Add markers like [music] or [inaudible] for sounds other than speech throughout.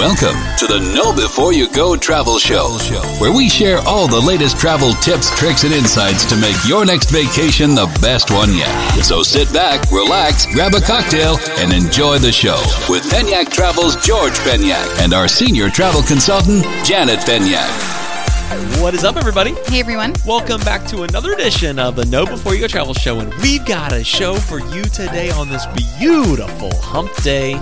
Welcome to the Know Before You Go travel show, where we share all the latest travel tips, tricks, and insights to make your next vacation the best one yet. So sit back, relax, grab a cocktail, and enjoy the show with Penyak Travel's George Penyak and our senior travel consultant, Janet Penyak. What is up, everybody? Hey, everyone. Welcome back to another edition of the Know Before You Go Travel Show, and we've got a show for you today on this beautiful Hump Day,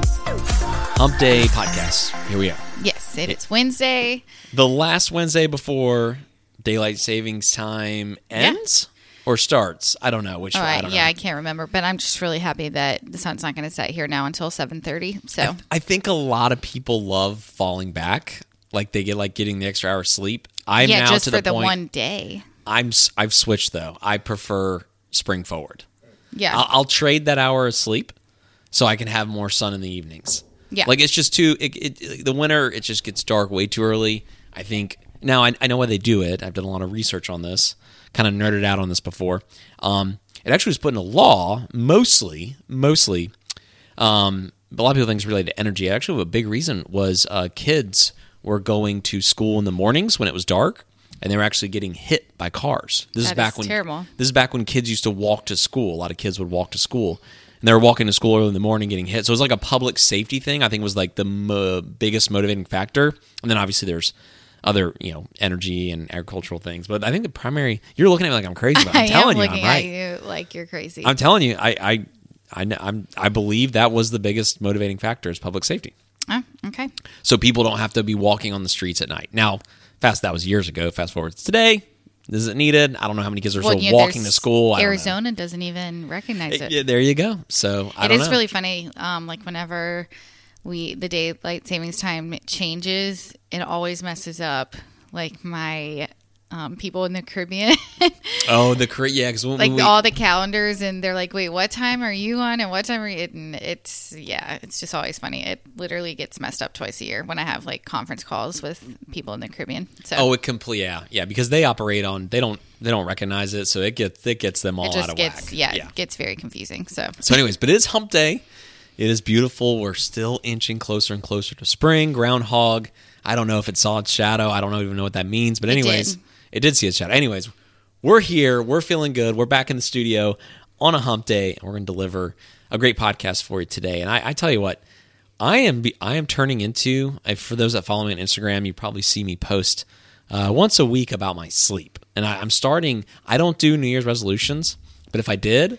Hump Day podcast. Here we are, Yes, it is Wednesday. the last Wednesday before daylight savings time ends or starts. I don't know which. Oh, All I don't Yeah, know. I can't remember, but I'm just really happy that the sun's not going to set here now until 7:30. So I think a lot of people love falling back, like they get like getting the extra hour of sleep. I'm yeah, now just to for the, the one day. I'm I've switched though. I prefer spring forward. Yeah. I'll, I'll trade that hour of sleep so I can have more sun in the evenings. Yeah. like it's just too. It, it, the winter, it just gets dark way too early. I think now I, I know why they do it. I've done a lot of research on this. Kind of nerded out on this before. Um, it actually was put into law mostly, mostly. Um, a lot of people think it's related to energy. Actually, a big reason was uh, kids were going to school in the mornings when it was dark, and they were actually getting hit by cars. This is back is when terrible. this is back when kids used to walk to school. A lot of kids would walk to school, and they were walking to school early in the morning, getting hit. So it was like a public safety thing. I think was like the mo- biggest motivating factor. And then obviously there's other you know energy and agricultural things, but I think the primary. You're looking at me like I'm crazy, but I'm [laughs] I am telling you, looking I'm right. at you like you're crazy. I'm telling you, I I I I'm, I believe that was the biggest motivating factor is public safety. Oh, okay. So people don't have to be walking on the streets at night. Now, fast that was years ago. Fast forward to today, is it needed? I don't know how many kids are still you know, walking to school. I don't know. Arizona doesn't even recognize it. Yeah, there you go. So I It is know. really funny. Um, like whenever we the daylight savings time changes, it always messes up like my um, people in the Caribbean. [laughs] oh the Korea. Yeah, because like we, all the calendars and they're like wait what time are you on and what time are you and it's yeah it's just always funny it literally gets messed up twice a year when i have like conference calls with people in the caribbean so oh it complete yeah yeah because they operate on they don't they don't recognize it so it gets it gets them all out of gets whack. yeah, it gets very confusing so So, anyways, but it is hump day. It is beautiful. We're still inching closer and closer to spring. Groundhog. I don't know if it saw its shadow. I don't even know what that means. But anyways. It did see its shadow. Anyways, we're here. We're feeling good. We're back in the studio on a hump day, and we're going to deliver a great podcast for you today. And I, I tell you what, I am I am turning into. For those that follow me on Instagram, you probably see me post uh, once a week about my sleep. And I, I'm starting. I don't do New Year's resolutions, but if I did,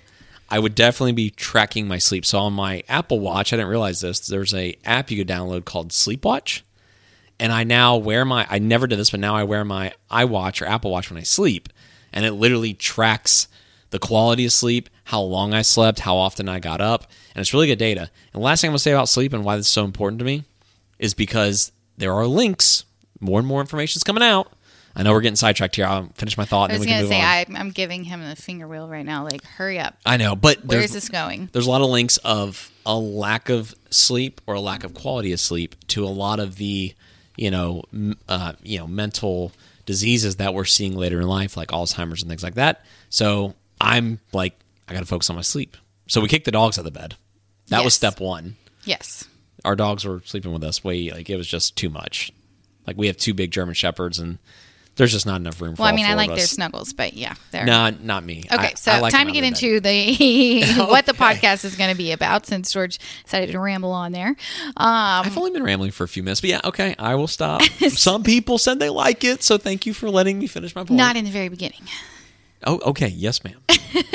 I would definitely be tracking my sleep. So on my Apple Watch, I didn't realize this. There's a app you could download called Sleep Watch, and I now wear my. I never did this, but now I wear my iWatch or Apple Watch when I sleep, and it literally tracks the quality of sleep, how long I slept, how often I got up, and it's really good data. And the last thing I'm gonna say about sleep and why this is so important to me is because there are links. More and more information is coming out. I know we're getting sidetracked here. I'll finish my thought. i and was then we can gonna move say. I, i'm giving him the finger wheel right now like hurry up I know, but where is this going there's a lot of links of a lack of sleep or a lack of quality of sleep to a lot of the you know uh, you know mental diseases that we're seeing later in life like alzheimer's and things like that. So i'm like i gotta focus on my sleep. So we kicked the dogs out of the bed. That was step one. Yes. Our dogs were sleeping with us way like it was just too much. Like we have two big german shepherds and there's just not enough room for well i mean i like their snuggles but yeah they're Nah, not me. Okay, I- so I like time to get out of the bed. into the [laughs] [laughs] what the podcast is going to be about since George decided to ramble on there. Um, I've only been rambling for a few minutes, but yeah, okay, I will stop. [laughs] Some people said they like it, so thank you for letting me finish my point. not in the very beginning. oh, okay, yes, ma'am.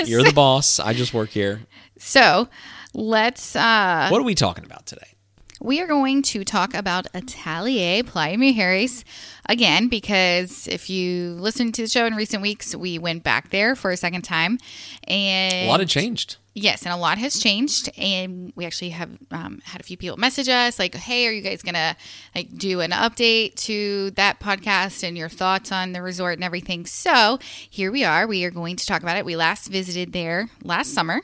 You're the boss. I just work here. So let's. uh What are we talking about today? We are going to talk about Atelier Playa Mujeres again because if you listened to the show in recent weeks, we went back there for a second time, and A lot had changed. Yes, and a lot has changed, and we actually have um, had a few people message us like, "Hey, are you guys gonna like do an update to that podcast and your thoughts on the resort and everything?" So here we are. We are going to talk about it. We last visited there last summer,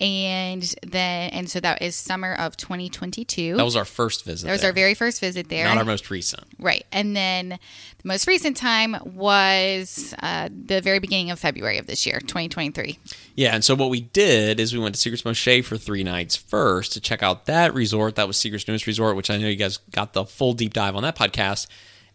and then and so that is summer of 2022. That was our first visit. That was there. our very first visit there. not our most recent. Right. And then the most recent time was uh, the very beginning of February of this year, 2023. Yeah, and so what we did is we went to Secrets Moxché for three nights first to check out that resort. That was Secrets Newest Resort, which I know you guys got the full deep dive on that podcast.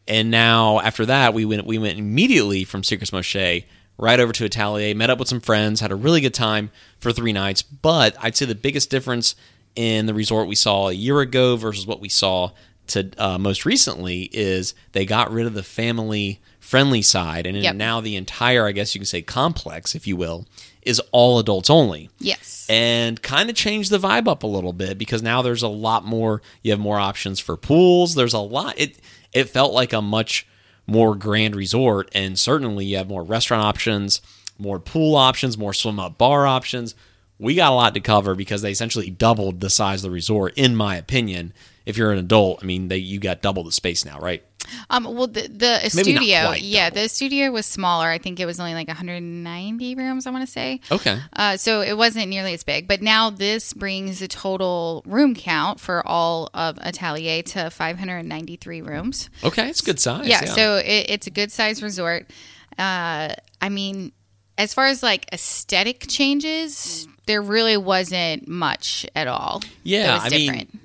And now after that, we went we went immediately from Secrets Moxché right over to Atelier, met up with some friends, had a really good time for three nights. But I'd say the biggest difference in the resort we saw a year ago versus what we saw to uh, most recently is they got rid of the family friendly side, and Yep. now the entire, I guess you can say, complex, if you will, is all adults only Yes. and kind of changed the vibe up a little bit because now there's a lot more you have more options for pools there's a lot it it felt like a much more grand resort and certainly you have more restaurant options more pool options more swim up bar options we got a lot to cover because they essentially doubled the size of the resort in my opinion if you're an adult i mean they you got double the space now right Um, well, the the studio, yeah, double. the studio was smaller. I think it was only like 190 rooms. I want to say. okay Uh, so it wasn't nearly as big, but now this brings the total room count for all of Atelier to 593 rooms. okay it's good size yeah, so it, it's a good size resort. Uh, I mean, as far as like aesthetic changes, there really wasn't much at all. yeah that was i different. mean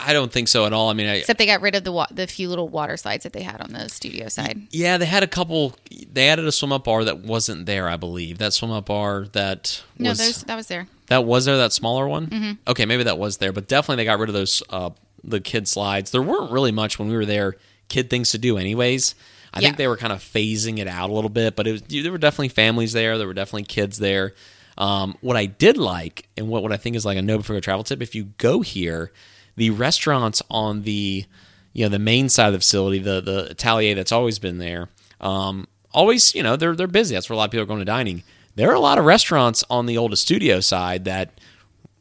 i don't think so at all i mean i Except they got rid of the wa- the few little water slides that they had on the studio side. Yeah, they had a couple. They added a swim up bar that wasn't there, I believe. That swim up bar that No, was that was there. that was there. That smaller one. Mm-hmm. Okay, maybe that was there, but definitely they got rid of those uh, the kid slides. There weren't really much when we were there. Kid things to do, anyways. I think they were kind of phasing it out a little bit, but it was, there were definitely families there. There were definitely kids there. Um, what I did like, and what, what I think is like a no before you travel tip, if you go here, the restaurants on the you know the main side of the facility, the the Atelier that's always been there, um, always you know they're they're busy. That's where a lot of people are going to dining. There are a lot of restaurants on the old studio side that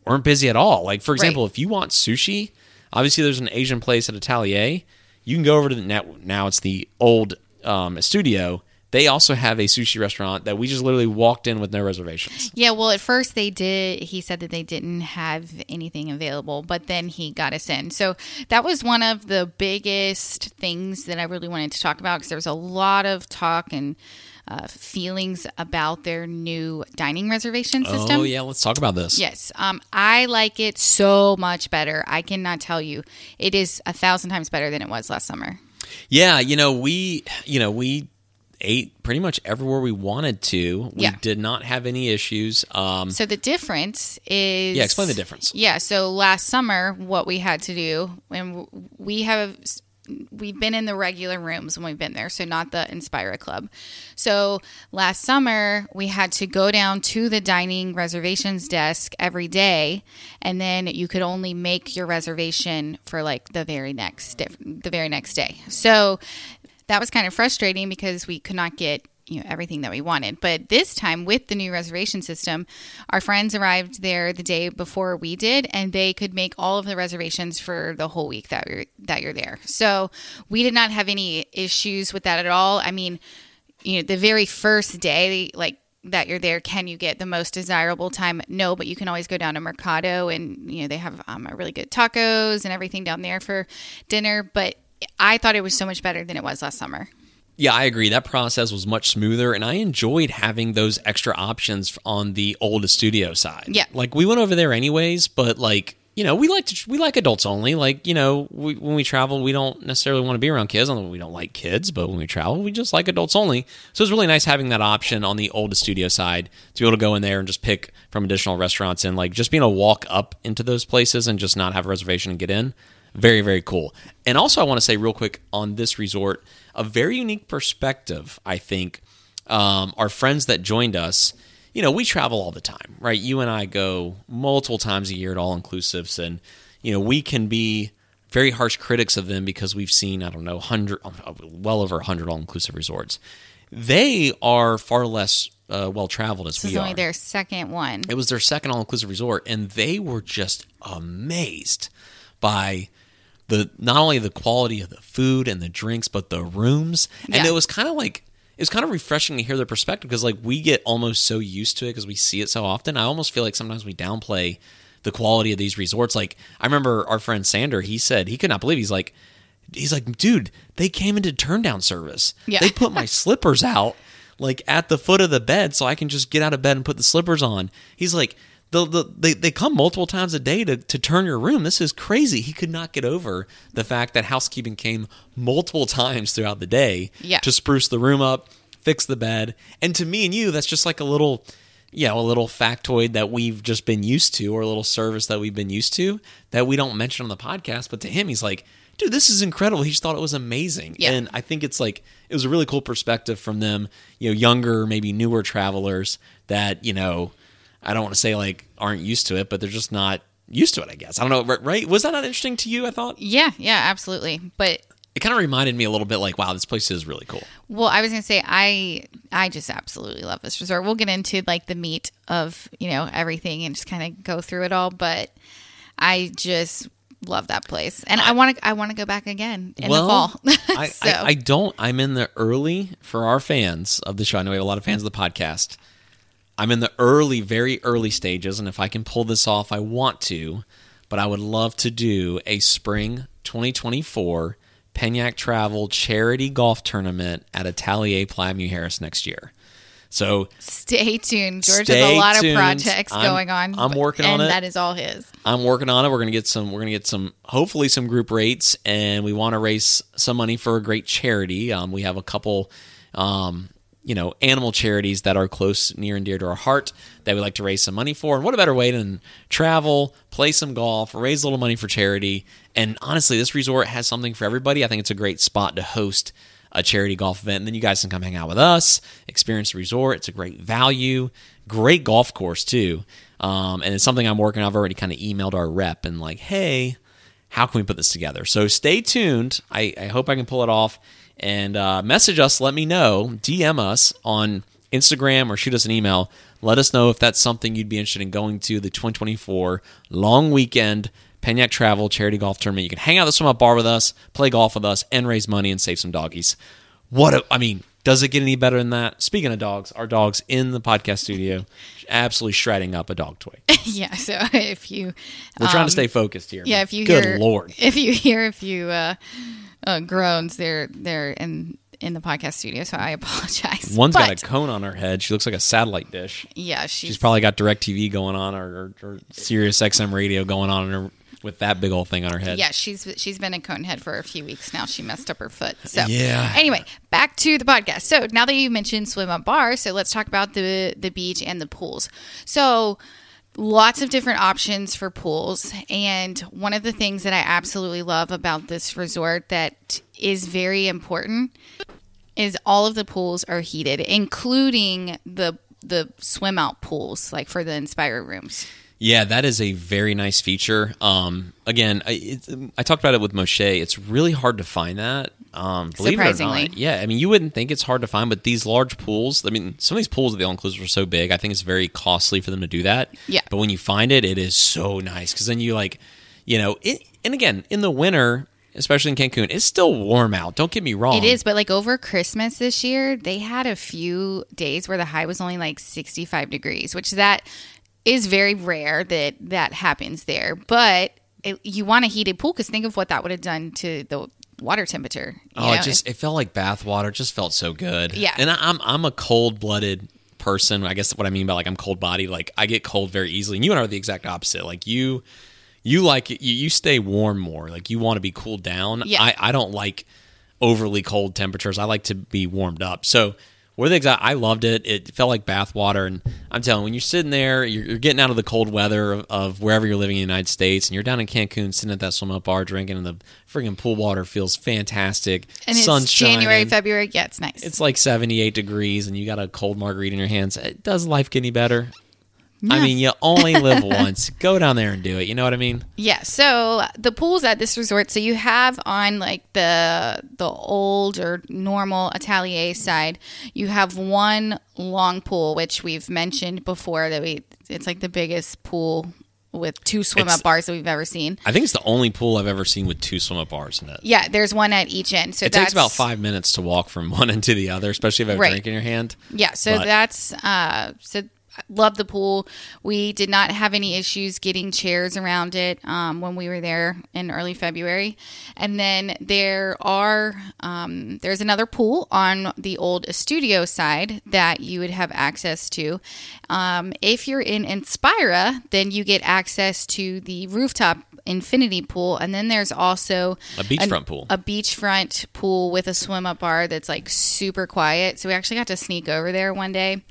weren't busy at all. Like for example, Right. if you want sushi, obviously there's an Asian place at Atelier. You can go over to the net now. It's the old um, studio. They also have a sushi restaurant that we just literally walked in with no reservations. Yeah, well, at first they did. He said that they didn't have anything available, but then he got us in. So that was one of the biggest things that I really wanted to talk about because there was a lot of talk and uh, feelings about their new dining reservation system. Oh yeah, let's talk about this. Yes, um, I like it so much better. I cannot tell you, it is a thousand times better than it was last summer. Yeah, you know, we you know, we ate pretty much everywhere we wanted to. We Yeah. did not have any issues. Um So the difference is Yeah, explain the difference. Yeah, so last summer, what we had to do, and we have we've been in the regular rooms when we've been there, so not the Inspira Club. So last summer, we had to go down to the dining reservations desk every day, and then you could only make your reservation for like the very next the very next day. So that was kind of frustrating because we could not get you know everything that we wanted. But this time with the new reservation system our friends arrived there the day before we did and they could make all of the reservations for the whole week that you're that you're there. So we did not have any issues with that at all. I mean you know the very first day like that you're there can you get the most desirable time? No but you can always go down to mercado and you know they have um, really good tacos and everything down there for dinner. But i thought it was so much better than it was last summer Yeah, I agree. That process was much smoother, and I enjoyed having those extra options on the old studio side. Yeah. like we went over there anyways, but like you know, we like to we like adults only. Like you know, we, when we travel, we don't necessarily want to be around kids. Although we don't like kids, but when we travel, we just like adults only. So it's really nice having that option on the old studio side to be able to go in there and just pick from additional restaurants and like just being able to walk up into those places and just not have a reservation and get in. Very, very cool. And also, I want to say real quick on this resort, a very unique perspective, I think. Um, our friends that joined us, you know, we travel all the time, right? You and I go multiple times a year at all inclusives, and, you know, we can be very harsh critics of them because we've seen, I don't know, 100, well over 100 all inclusive resorts. They are far less uh, well traveled as This we is are. only their second one. It was their second all inclusive resort, and they were just amazed by the not only the quality of the food and the drinks, but the rooms. And Yeah. it was kind of like it was kind of refreshing to hear their perspective because like we get almost so used to it because we see it so often. I almost feel like sometimes we downplay the quality of these resorts. Like I remember our friend Sander, he said he could not believe he's like he's like, dude, they came into turn down service. Yeah. They put my [laughs] slippers out like at the foot of the bed so I can just get out of bed and put the slippers on. He's like, the, the, they, they come multiple times a day to, to turn your room. This is crazy. He could not get over the fact that housekeeping came multiple [laughs] times throughout the day Yeah. to spruce the room up, fix the bed. And to me and you, that's just like a little, you know, a little factoid that we've just been used to or a little service that we've been used to that we don't mention on the podcast. But to him, he's like, dude, this is incredible. He just thought it was amazing. Yeah. And I think it's like, it was a really cool perspective from them, you know, younger, maybe newer travelers that, you know, I don't want to say like aren't used to it, but they're just not used to it, I guess. I don't know, right? Was that not interesting to you? I thought yeah, yeah, absolutely. But it kind of reminded me a little bit like, wow, this place is really cool. Well, I was gonna say I I just absolutely love this resort. We'll get into like the meat of you know everything and just kind of go through it all, but I just love that place, and I want to I want to go back again in the fall. I, [laughs] so I, I don't. I'm in the early for our fans of the show. I know we have a lot of fans of the podcast. I'm in the early, very early stages, and if I can pull this off, I want to. But I would love to do a spring 2024 Penyak Travel charity golf tournament at Atelier Playa Mujeres next year. So stay tuned. George Stay has a lot tuned. of projects I'm- going on. I'm working on and it. That is all his. I'm working on it. We're gonna get some. We're gonna get some. Hopefully, some group rates, and we want to raise some money for a great charity. Um, we have a couple, um, you know, animal charities that are close, near, and dear to our heart that we like to raise some money for. And what a better way than travel, play some golf, raise a little money for charity. And honestly, this resort has something for everybody. I think it's a great spot to host a charity golf event. And then you guys can come hang out with us, experience the resort. It's a great value, great golf course too. Um, and it's something I'm working on. I've already kind of emailed our rep and like, hey, how can we put this together? So stay tuned. I, I hope I can pull it off. And uh, message us, let me know, DM us on Instagram or shoot us an email. Let us know if that's something you'd be interested in going to the 2024 long weekend Penyak Travel Charity Golf Tournament. You can hang out at the swim up bar with us, play golf with us, and raise money and save some doggies. What a, I mean, does it get any better than that? Speaking of dogs, our dogs in the podcast studio, absolutely shredding up a dog toy. [laughs] yeah. So if you We're trying um, to stay focused here. yeah, if you good hear lord, [laughs] if you hear if you. uh, uh, groans, they're they're in in the podcast studio. So I [laughs] apologize. one's But, got a cone on her head. She looks like a satellite dish. yeah. She's, She's probably got DirecTV going on or, or, or Sirius XM radio going on in her, with that big old thing on her head. Yeah, she's she's been in Conehead for a few weeks now. She messed up her foot. So Yeah. Anyway, back to the podcast. So now that you mentioned swim up bar, so let's talk about the the beach and the pools. So lots of different options for pools, and one of the things that I absolutely love about this resort that is very important is all of the pools are heated, including the the swim out pools, like for the Inspira rooms. Yeah, that is a very nice feature. Um, again, I, it, I talked about it with Moxché. It's really hard to find that. Um, believe it or Surprisingly. not, yeah. I mean, you wouldn't think it's hard to find, but these large pools. I mean, some of these pools at the all inclusive are so big. I think it's very costly for them to do that. Yeah. But when you find it, it is so nice because then you like, you know, it, and again in the winter, especially in Cancun, it's still warm out. Don't get me wrong. It is, but like over Christmas this year, they had a few days where the high was only like 65 degrees, which that is very rare that that happens there. But it, you want a heated pool because think of what that would have done to the water temperature. Oh, know? it just it felt like bath water. It just felt so good. Yeah. and I, I'm I'm a cold blooded person. I guess what I mean by like I'm cold body. Like I get cold very easily. And you and I are the exact opposite. Like you, you like it. You, you stay warm more. Like you want to be cooled down. Yeah. I I don't like overly cold temperatures. I like to be warmed up. So. We're the exact. I loved it. It felt like bathwater, and I'm telling you, when you're sitting there, you're, you're getting out of the cold weather of, of wherever you're living in the United States, and you're down in Cancun, sitting at that swim up bar, drinking, and the friggin' pool water feels fantastic. and it's January. February. Yeah, it's nice. It's like 78 degrees, and you got a cold margarita in your hands. It does life get any better? I mean, you only live [laughs] once. Go down there and do it. You know what I mean? Yeah. So the pools at this resort. So you have on like the the old or normal Atelier side, you have one long pool, which we've mentioned before that we. It's like the biggest pool with two swim It's- up bars that we've ever seen. I think it's the only pool I've ever seen with two swim up bars in it. Yeah, there's one at each end. So It takes about five minutes to walk from [laughs] one end to the other, especially if you have a drink in your hand. Yeah, so But- that's uh so love the pool. We did not have any issues getting chairs around it um, when we were there in early February. And then there are um, there's another pool on the old studio side that you would have access to. Um, if you're in Inspira, then you get access to the rooftop infinity pool, and then there's also A beachfront pool. a beachfront pool with a swim up bar that's like super quiet. So we actually got to sneak over there one day.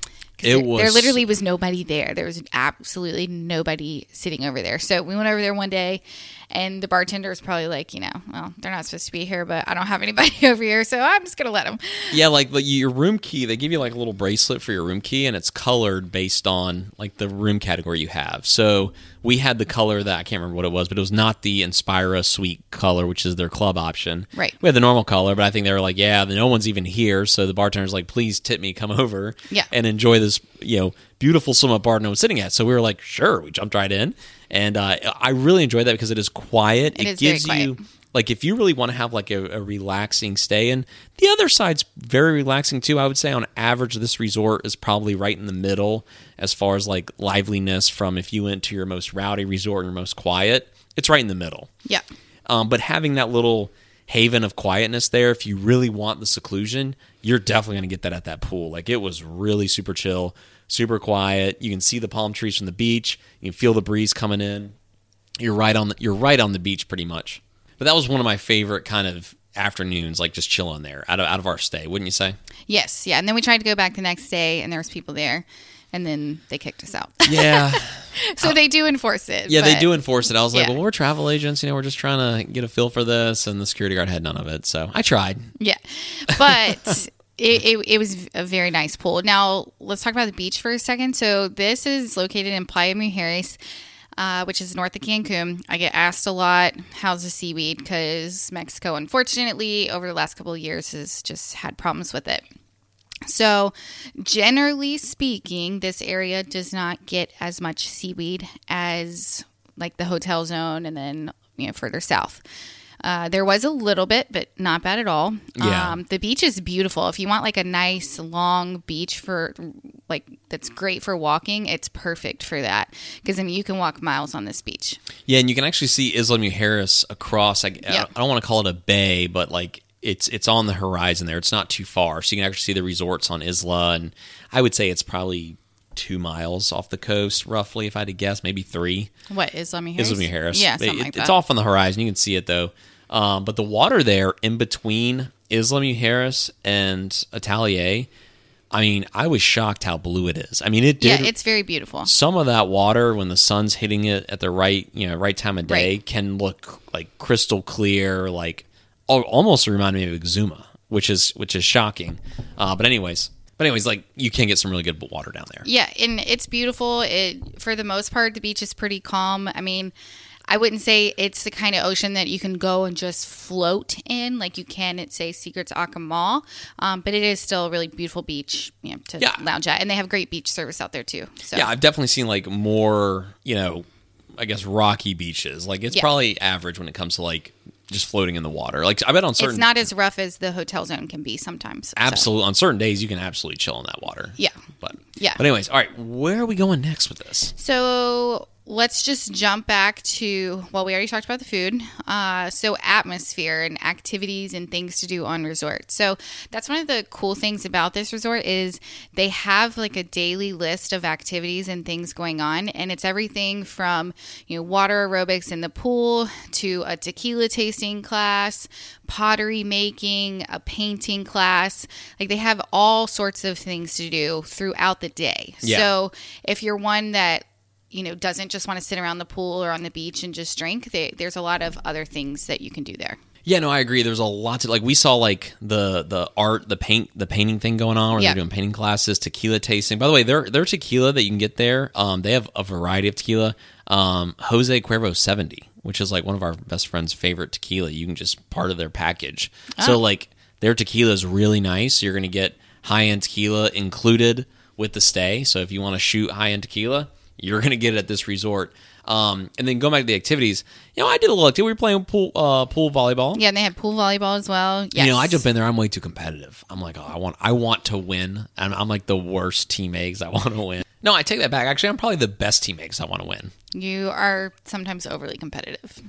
It was- there literally was nobody there. There was absolutely nobody sitting over there. So we went over there one day, and the bartender was probably like, you know, well, they're not supposed to be here, but I don't have anybody [laughs] over here, so I'm just gonna let them. Yeah, like like your room key, they give you like a little bracelet for your room key, and it's colored based on like the room category you have. So we had the color that I can't remember what it was, but it was not the Inspira Suite color, which is their club option. Right. We had the normal color, but I think they were like, yeah, no one's even here, so the bartender's like, please tip me, come [laughs] over, Yeah. and enjoy this, you know, beautiful up bar no one's sitting at. So we were like, sure, we jumped right in, and uh, I really enjoy that because it is quiet. It is very gives quiet. you like if you really want to have like a, a relaxing stay and the other side's very relaxing too i would say on average this resort is probably right in the middle as far as like liveliness from if you went to your most rowdy resort and your most quiet it's right in the middle Yeah. um, but having that little haven of quietness there if you really want the seclusion you're definitely going to get that at that pool like it was really super chill super quiet you can see the palm trees from the beach you can feel the breeze coming in you're right on the, you're right on the beach pretty much. But that was one of my favorite kind of afternoons, like just chilling there out of out of our stay, wouldn't you say? Yes. Yeah. And then we tried to go back the next day, and there was people there, and then they kicked us out. Yeah, [laughs] [laughs] so they do enforce it. yeah, they do enforce it. I was like, Yeah. well, we're travel agents, you know, we're just trying to get a feel for this, and the security guard had none of it, so I tried. Yeah, but [laughs] it, it, it was a very nice pool. Now let's talk about the beach for a second. So this is located in Playa Mujeres. Uh, which is north of Cancun. I get asked a lot, how's the seaweed? Because Mexico, unfortunately, over the last couple of years, has just had problems with it. So, generally speaking, this area does not get as much seaweed as like the hotel zone and then, you know, further south. Uh, there was a little bit, but not bad at all. Yeah. Um, the beach is beautiful. If you want like a nice long beach for like that's great for walking, it's perfect for that because I mean you can walk miles on this beach. Yeah, and you can actually see Isla Mujeres across. I Yeah. don't- I don't want to call it a bay, but like it's it's on the horizon there. It's not too far, so you can actually see the resorts on Isla, and I would say it's probably two miles off the coast, roughly, if I had to guess, maybe three. What is Isla Mujeres? Isla Mujeres. Yeah, It- something like that. It's off on the horizon. You can see it though. Um, but the water there in between Isla Mujeres and Atelier, I mean, I was shocked how blue it is. I mean, it yeah, it's very beautiful. some of that water when the sun's hitting it at the right, you know, right time of day Right. can look like crystal clear, like almost remind me of Exuma, which is which is shocking. Uh, but anyways, but anyways, like you can get some really good water down there. Yeah, and it's beautiful. It for the most part, the beach is pretty calm. I mean, I wouldn't say it's the kind of ocean that you can go and just float in like you can at say Secrets Akumal, um, but it is still a really beautiful beach you know, to Yeah. lounge at, and they have great beach service out there too. So Yeah, I've definitely seen like more, you know, I guess rocky beaches. Like it's Yeah. probably average when it comes to like just floating in the water. Like I bet on certain it's not as rough as the hotel zone can be sometimes. so. on certain days you can absolutely chill in that water. Yeah. But Yeah. But anyways, all right, where are we going next with this? So let's just jump back to well, we already talked about the food. Uh, so atmosphere and activities and things to do on resort. So that's one of the cool things about this resort is they have like a daily list of activities and things going on, and it's everything from you know water aerobics in the pool to a tequila tasting class, pottery making, a painting class. Like they have all sorts of things to do throughout the day. Yeah. So if you're one that you know doesn't just want to sit around the pool or on the beach and just drink, they, there's a lot of other things that you can do there. Yeah, no, I agree. There's a lot to like. We saw like the the art, the paint, the painting thing going on. Where Yeah. they're doing painting classes, tequila tasting. By the way, their their tequila that you can get there, um, they have a variety of tequila. Um, Jose Cuervo seventy, which is like one of our best friends' favorite tequila. You can just part of their package. So like their tequila is really nice. You're gonna get high end tequila included with the stay. So if you want to shoot high end tequila, you're gonna get it at this resort. Um, and then going back to the activities, you know, I did a little activity. We were playing pool, uh, pool volleyball. Yeah, and they had pool volleyball as well. Yes. You know, I jump in there. I'm way too competitive. I'm like, oh, I want, I want to win, and I'm like the worst teammate 'cause I [laughs] want to win. No, I take that back. Actually, I'm probably the best teammate 'cause I want to win. You are sometimes overly competitive.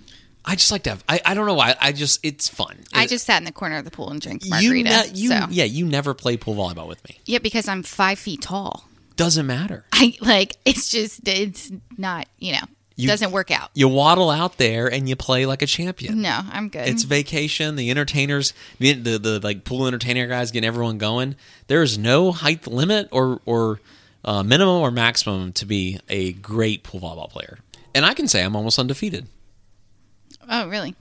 I just like to have. I, I don't know why. I just it's fun. I It- just sat in the corner of the pool and drank you, margarita. ne- you so. yeah you never play pool volleyball with me. yeah, because I'm five feet tall. Doesn't matter. I like it's just it's not you know You- doesn't work out. You waddle out there and you play like a champion. No, I'm good. It's vacation. The entertainers, the, the the like pool entertainer guys, getting everyone going. There is no height limit or or uh, minimum or maximum to be a great pool volleyball player. And I can say I'm almost undefeated. oh really?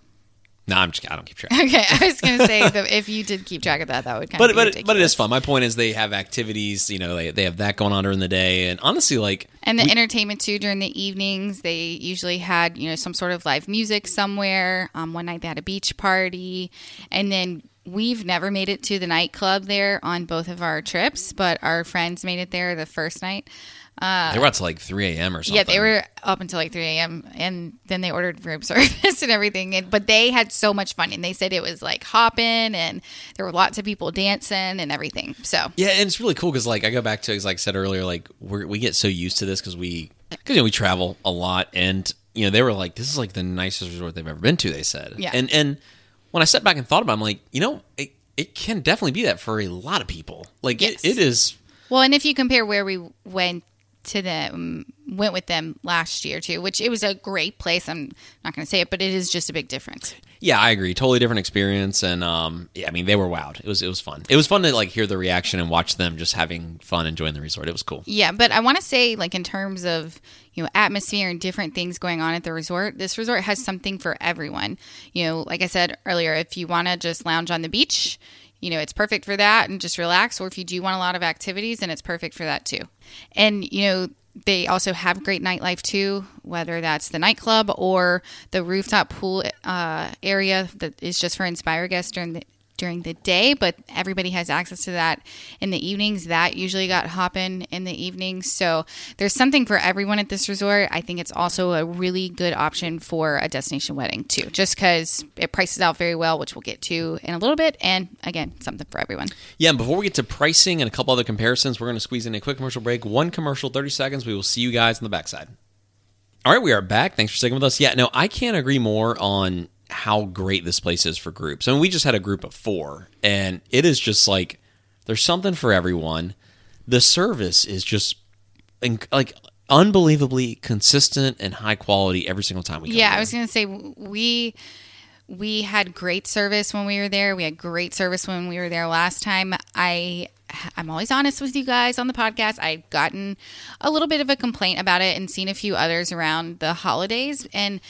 No, I'm just I don't keep track. [laughs] Okay, I was gonna say that if you did keep track of that, that would kind but of but be it- but it is fun. My point is they have activities. You know, they they have that going on during the day, and honestly, like And the entertainment too during the evenings, they usually had you know some sort of live music somewhere. Um, one night they had a beach party, and then we've never made it to the nightclub there on both of our trips, but our friends made it there the first night. Uh, they were out to like 3 a.m. or something. Yeah, they were up until like 3 a.m. and then they ordered room [laughs] service and everything. And, but they had so much fun and they said it was like hopping and there were lots of people dancing and everything. So Yeah, and it's really cool because like I go back to like I said earlier, like we we get so used to this because we because you know we travel a lot, and you know they were like this is like the nicest resort they've ever been to. They said, Yeah. and and when I sat back and thought about, it, I'm like, you know, it, it can definitely be that for a lot of people. Like Yes. it, it is. Well, and if you compare where we went to them, went with them last year too, which it was a great place. I'm not going to say it, but it is just a big difference. Yeah, I agree. Totally different experience, and um, yeah, I mean they were wowed. It was it was fun. It was fun to like hear the reaction and watch them just having fun, and enjoying the resort. It was cool. Yeah, but I want to say, like in terms of you know atmosphere and different things going on at the resort, this resort has something for everyone. You know, like I said earlier, if you want to just lounge on the beach, you know, it's perfect for that and just relax. Or if you do want a lot of activities, then it's perfect for that too. And you know. They also have great nightlife too, whether that's the nightclub or the rooftop pool uh, area that is just for Inspira guests during the during the day, but everybody has access to that in the evenings. That usually got hopping in the evenings. So there's something for everyone at this resort. I think it's also a really good option for a destination wedding too, just because it prices out very well, which we'll get to in a little bit. And again, something for everyone. Yeah, and before we get to pricing and a couple other comparisons, we're going to squeeze in a quick commercial break. One commercial, 30 seconds. We will see you guys on the backside. All right, we are back. Thanks for sticking with us. Yeah, no, I can't agree more on how great this place is for groups. I mean, we just had a group of four, and it is just like there's something for everyone. The service is just like unbelievably consistent and high quality every single time we. Yeah, there. I was gonna say we we had great service when we were there. We had great service when we were there last time. I I'm always honest with you guys on the podcast. I've gotten a little bit of a complaint about it and seen a few others around the holidays and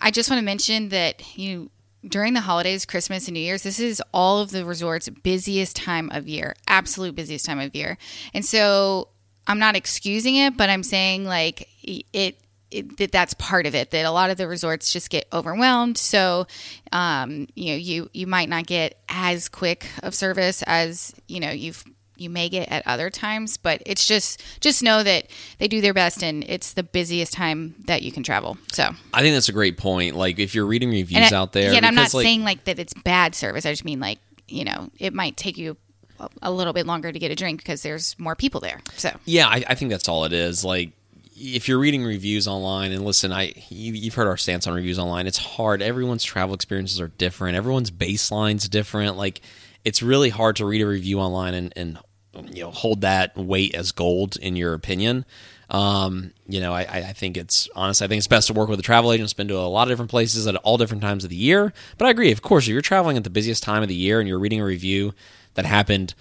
I just want to mention that you during the holidays, Christmas and New Year's, this is all of the resort's busiest time of year, absolute busiest time of year. And so I'm not excusing it, but I'm saying like it, it that that's part of it. That a lot of the resorts just get overwhelmed. So, um, you know, you you might not get as quick of service as you know you've you may get at other times, but it's just just know that they do their best and it's the busiest time that you can travel. So, I think that's a great point. Like if you're reading reviews I- out there, Yeah, and I'm not like, saying like that it's bad service. I just mean like you know it might take you a- little bit longer to get a drink because there's more people there. So Yeah, I, I think that's all it is. Like, if you're reading reviews online, and listen, I you, you've heard our stance on reviews online. It's hard. Everyone's travel experiences are different. Everyone's baseline's different. Like, it's really hard to read a review online and, and you know hold that weight as gold in your opinion. Um, you know, I, I think it's honest. I think it's best to work with a travel agent. Been to a lot of different places at all different times of the year. But I agree. Of course, if you're traveling at the busiest time of the year and you're reading a review that happened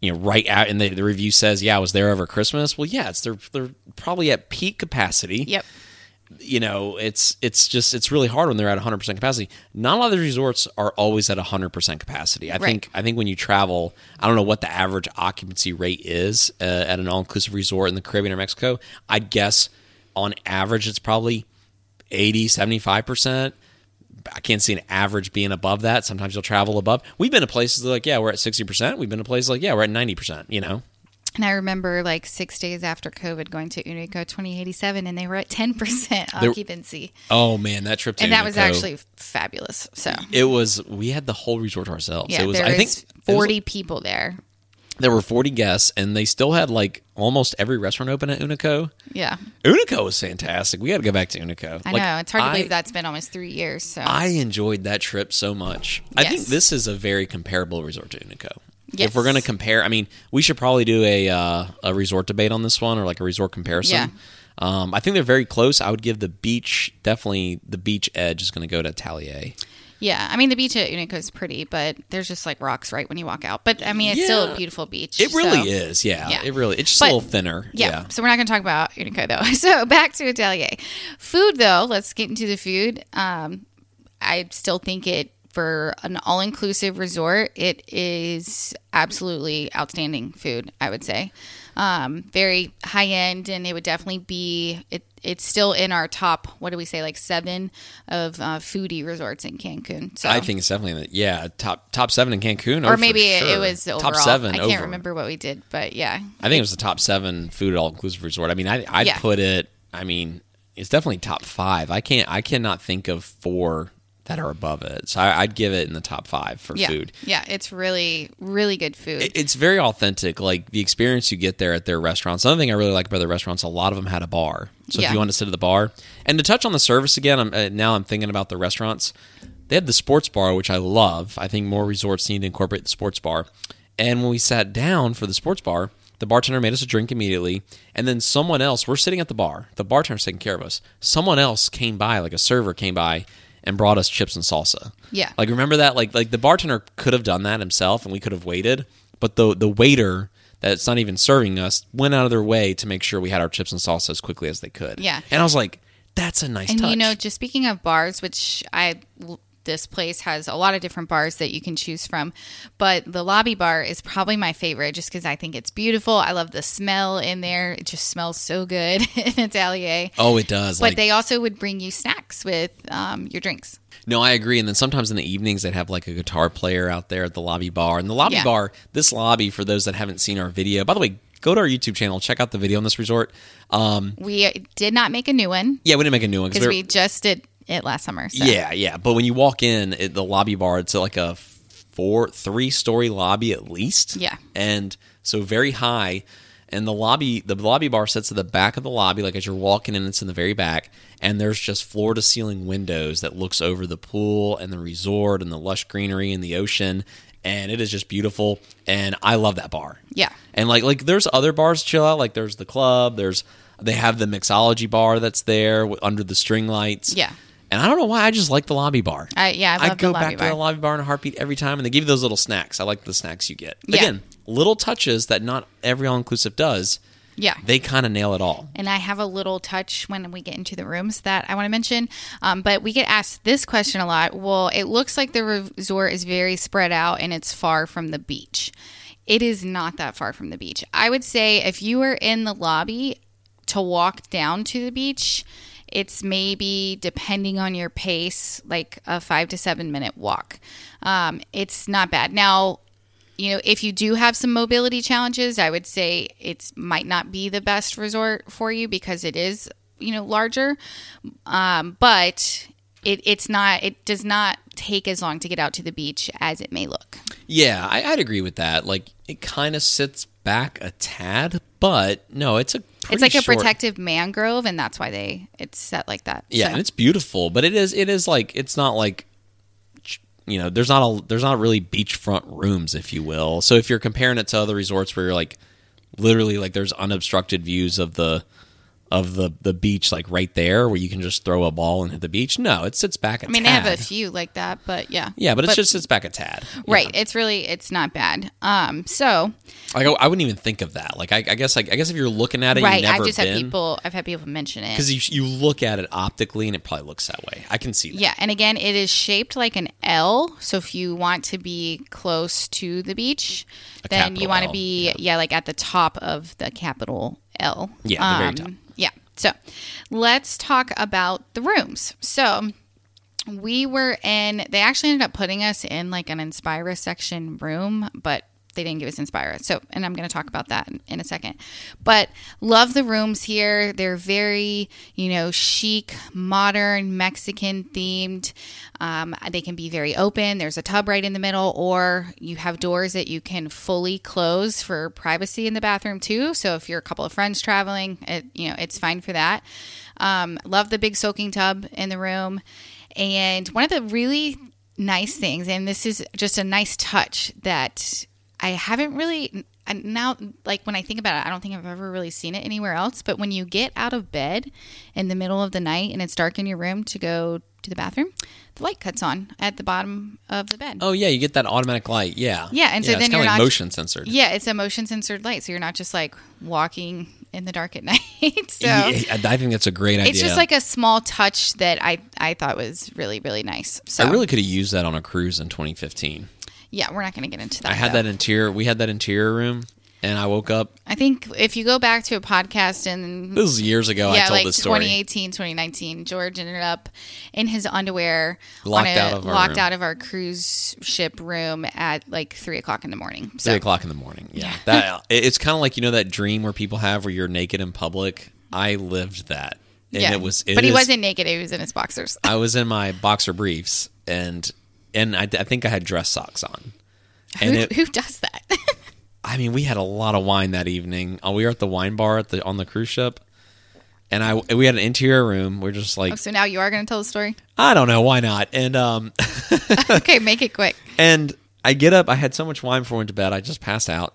you know, right out, and the, the review says, "Yeah, I was there over Christmas." Well, yeah, it's they're they're probably at peak capacity. yep. You know, it's it's just it's really hard when they're at 100% capacity. Not a lot of the resorts are always at 100% capacity. I Right. think I think when you travel, I don't know what the average occupancy rate is uh, at an all-inclusive resort in the Caribbean or Mexico. I'd guess on average it's probably 80, 75%. I can't see an average being above that. Sometimes you'll travel above. We've been to places like, yeah, we're at 60%. We've been to places like, yeah, we're at 90%, you know? And I remember like six days after COVID going to Unico 2087 and they were at 10% There- occupancy. Oh man, that trip to And that was actually fabulous. So, it was we had the whole resort to ourselves. yeah, it was there I think was it was- 40 people there. there were 40 guests and they still had like almost every restaurant open at Unico. Yeah. Unico was fantastic. We got to go back to Unico. I Like, know. It's hard to I- believe that's been almost three years. So, I enjoyed that trip so much. I think this is a very comparable resort to Unico. Yes. If we're going to compare, I mean, we should probably do a uh, a resort debate on this one or like a resort comparison. Yeah. Um, I think they're very close. I would give the beach definitely the beach edge is going to go to Atelier. yeah. I mean, the beach at Unico is pretty, but there's just like rocks right when you walk out. But I mean, it's still a beautiful beach. It really so- is. Yeah, Yeah. It really. It's just But- a little thinner. Yeah. yeah. So we're not going to talk about Unico though. [laughs] So back to Atelier. Food though, let's get into the food. Um, I still think it for an all-inclusive resort, it is absolutely outstanding food. I would say, um, very high end, and it would definitely be. It, it's still in our top. What do we say? Like seven of uh, foodie resorts in Cancun. So I think it's definitely in the- yeah top top seven in Cancun, or oh, maybe it- sure. it was overall. top seven. I can't over. remember what we did, but yeah, I think it was the top seven food all inclusive resort. I mean, I I'd Yeah. put it. I mean, it's definitely top five. I can't. I cannot think of four that are above it. So I, I'd give it in the top five for yeah, food. yeah. It's really, really good food. It- It's very authentic. Like the experience you get there at their restaurants. Another thing I really like about their restaurants, a lot of them had a bar. So if you want to sit at the bar, and to touch on the service again, I'm, uh, now I'm thinking about the restaurants. They had the sports bar, which I love. I think more resorts need to incorporate the sports bar. And when we sat down for the sports bar, the bartender made us a drink immediately, and then someone else. We're sitting at the bar. The bartender's taking care of us. Someone else came by, like a server came by, and brought us chips and salsa. Yeah. Like remember that? Like like the bartender could have done that himself and we could have waited, but the the waiter that's not even serving us went out of their way to make sure we had our chips and salsa as quickly as they could. Yeah. And I was like, that's a nice and touch. you know, just speaking of bars, which I this place has a lot of different bars that you can choose from, but the lobby bar is probably my favorite just because I think it's beautiful. I love the smell in there; it just smells so good [laughs] in Atelier. oh, it does. But like they also would bring you snacks with um, your drinks. No, I agree. And then sometimes in the evenings they'd have like a guitar player out there at the lobby bar. And the lobby Yeah. bar, this lobby for those that haven't seen our video. By the way, go to our YouTube channel, check out the video on this resort. Um, We did not make a new one yeah, we didn't make a new one because we just did it last summer. So. Yeah, yeah. But when you walk in, it, the lobby bar, it's like a four, three story lobby at least. Yeah. And so very high. And the lobby, the lobby bar sits at the back of the lobby, like as you're walking in, it's in the very back. And there's just floor to ceiling windows that looks over the pool and the resort and the lush greenery and the ocean. And it is just beautiful. And I love that bar. Yeah. And like like there's other bars to chill out. Like there's the club. There's they have the mixology bar that's there under the string lights. Yeah. And I don't know why I just like the lobby bar. I, yeah, I love go the lobby back bar. to the lobby bar in a heartbeat every time, and they give you those little snacks. I like the snacks you get. Yeah. Again, little touches that not every all inclusive does. yeah. They kind of nail it all. And I have a little touch when we get into the rooms that I want to mention. Um, but we get asked this question a lot. Well, it looks like the resort is very spread out and it's far from the beach. It is not that far from the beach. I would say if you were in the lobby to walk down to the beach, it's maybe depending on your pace, like a five to seven minute walk. Um, it's not bad. Now, you know, if you do have some mobility challenges, I would say it might not be the best resort for you because it is, you know, larger. Um, but it, it's not. It does not take as long to get out to the beach as it may look. Yeah, I, I'd agree with that. Like it kind of sits back a tad, but no, it's a it's like pretty a protective mangrove, and that's why they it's set like that. Yeah, So- and it's beautiful, but it is it is like it's not like you know there's not a there's not really beachfront rooms, if you will. So if you're comparing it to other resorts where you're like literally like there's unobstructed views of the of the the beach like right there where you can just throw a ball and hit the beach. No, it sits back a I mean, tad. they have a few like that, but yeah. yeah, but it just sits back a tad. right. It's really it's not bad. Um. So Like I, I wouldn't even think of that. Like I, I guess like I guess if you're looking at it, right. I've just been, had people. I've had people mention it. because you you look at it optically and it probably looks that way. I can see that. Yeah, and again, it is shaped like an L. So if you want to be close to the beach, then you want to be yeah. like at the top of the capital L. Yeah, the very top. Yeah. So let's talk about the rooms. So we were in. They actually ended up putting us in like an Inspira section room, but they didn't give us Inspira. So, and I'm going to talk about that in, a second. But love the rooms here. They're very, you know, chic, modern, Mexican themed. Um, they can be very open. There's a tub right in the middle, or you have doors that you can fully close for privacy in the bathroom too. So if you're a couple of friends traveling, it, you know, it's fine for that. Um, love the big soaking tub in the room. And one of the really nice things, and this is just a nice touch that I haven't really and now like when I think about it, I don't think I've ever really seen it anywhere else. But when you get out of bed in the middle of the night and it's dark in your room to go to the bathroom, the light cuts on at the bottom of the bed. Oh yeah, you get that automatic light. Yeah. Yeah, and so it's then you're like not- motion censored. Yeah, it's a motion censored light, so you're not just like walking in the dark at [laughs] night. so Yeah, I think that's a great idea. it's just like a small touch that I I thought was really really nice. So I really could have used that on a cruise in 2015. Yeah, we're not going to get into that. I had though. that interior. We had that interior room, and I woke up. I think if you go back to a podcast and This was years ago. I yeah, told like this story. 2018, 2019, George ended up in his underwear, Locked a, out of our locked room. out of our cruise ship room at like three o'clock in the morning. So Three o'clock in the morning. Yeah, that [laughs] it's kind of like you know that dream where people have where you're naked in public. I lived that, and yeah, it was. It but he is- wasn't naked; he was in his boxers. I was in my boxer briefs, and and I, I think I had dress socks on. And who, it, who does that? [laughs] I mean, we had a lot of wine that evening. Uh, we were at the wine bar at the on the cruise ship, and I we had an interior room. We're just like, Oh, so now you are going to tell the story. I don't know, why not? And um, [laughs] okay, make it quick. [laughs] and I get up. I had so much wine before I went to bed. I just passed out,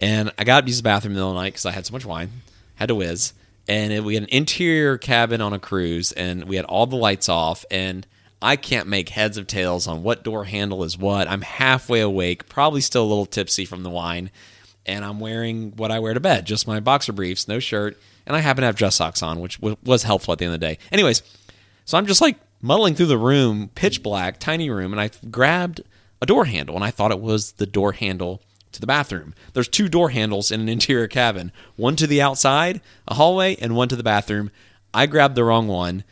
and I got up to use the bathroom in the middle of the night because I had so much wine. Had to whiz, and it, we had an interior cabin on a cruise, and we had all the lights off, and I can't make heads of tails on what door handle is what. I'm halfway awake, probably still a little tipsy from the wine, and I'm wearing what I wear to bed, just my boxer briefs, no shirt, and I happen to have dress socks on, which was helpful at the end of the day. Anyways, so I'm just like muddling through the room, pitch black, tiny room, and I grabbed a door handle, and I thought it was the door handle to the bathroom. There's two door handles in an interior cabin, one to the outside, a hallway, and one to the bathroom. I grabbed the wrong one,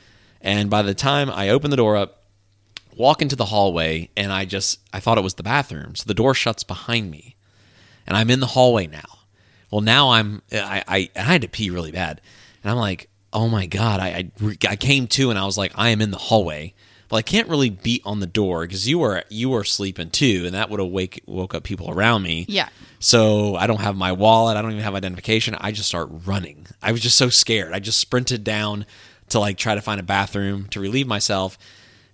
and by the time I open the door up, walk into the hallway, and I just I thought it was the bathroom, so the door shuts behind me, and I'm in the hallway now. Well, now I'm I I, I had to pee really bad, and I'm like, oh my god, I I, I came to, and I was like, I am in the hallway. Well, I can't really beat on the door because you were you were sleeping too, and that would have wake woke up people around me. Yeah. So I don't have my wallet. I don't even have identification. I just start running. I was just so scared. I just sprinted down to like try to find a bathroom to relieve myself.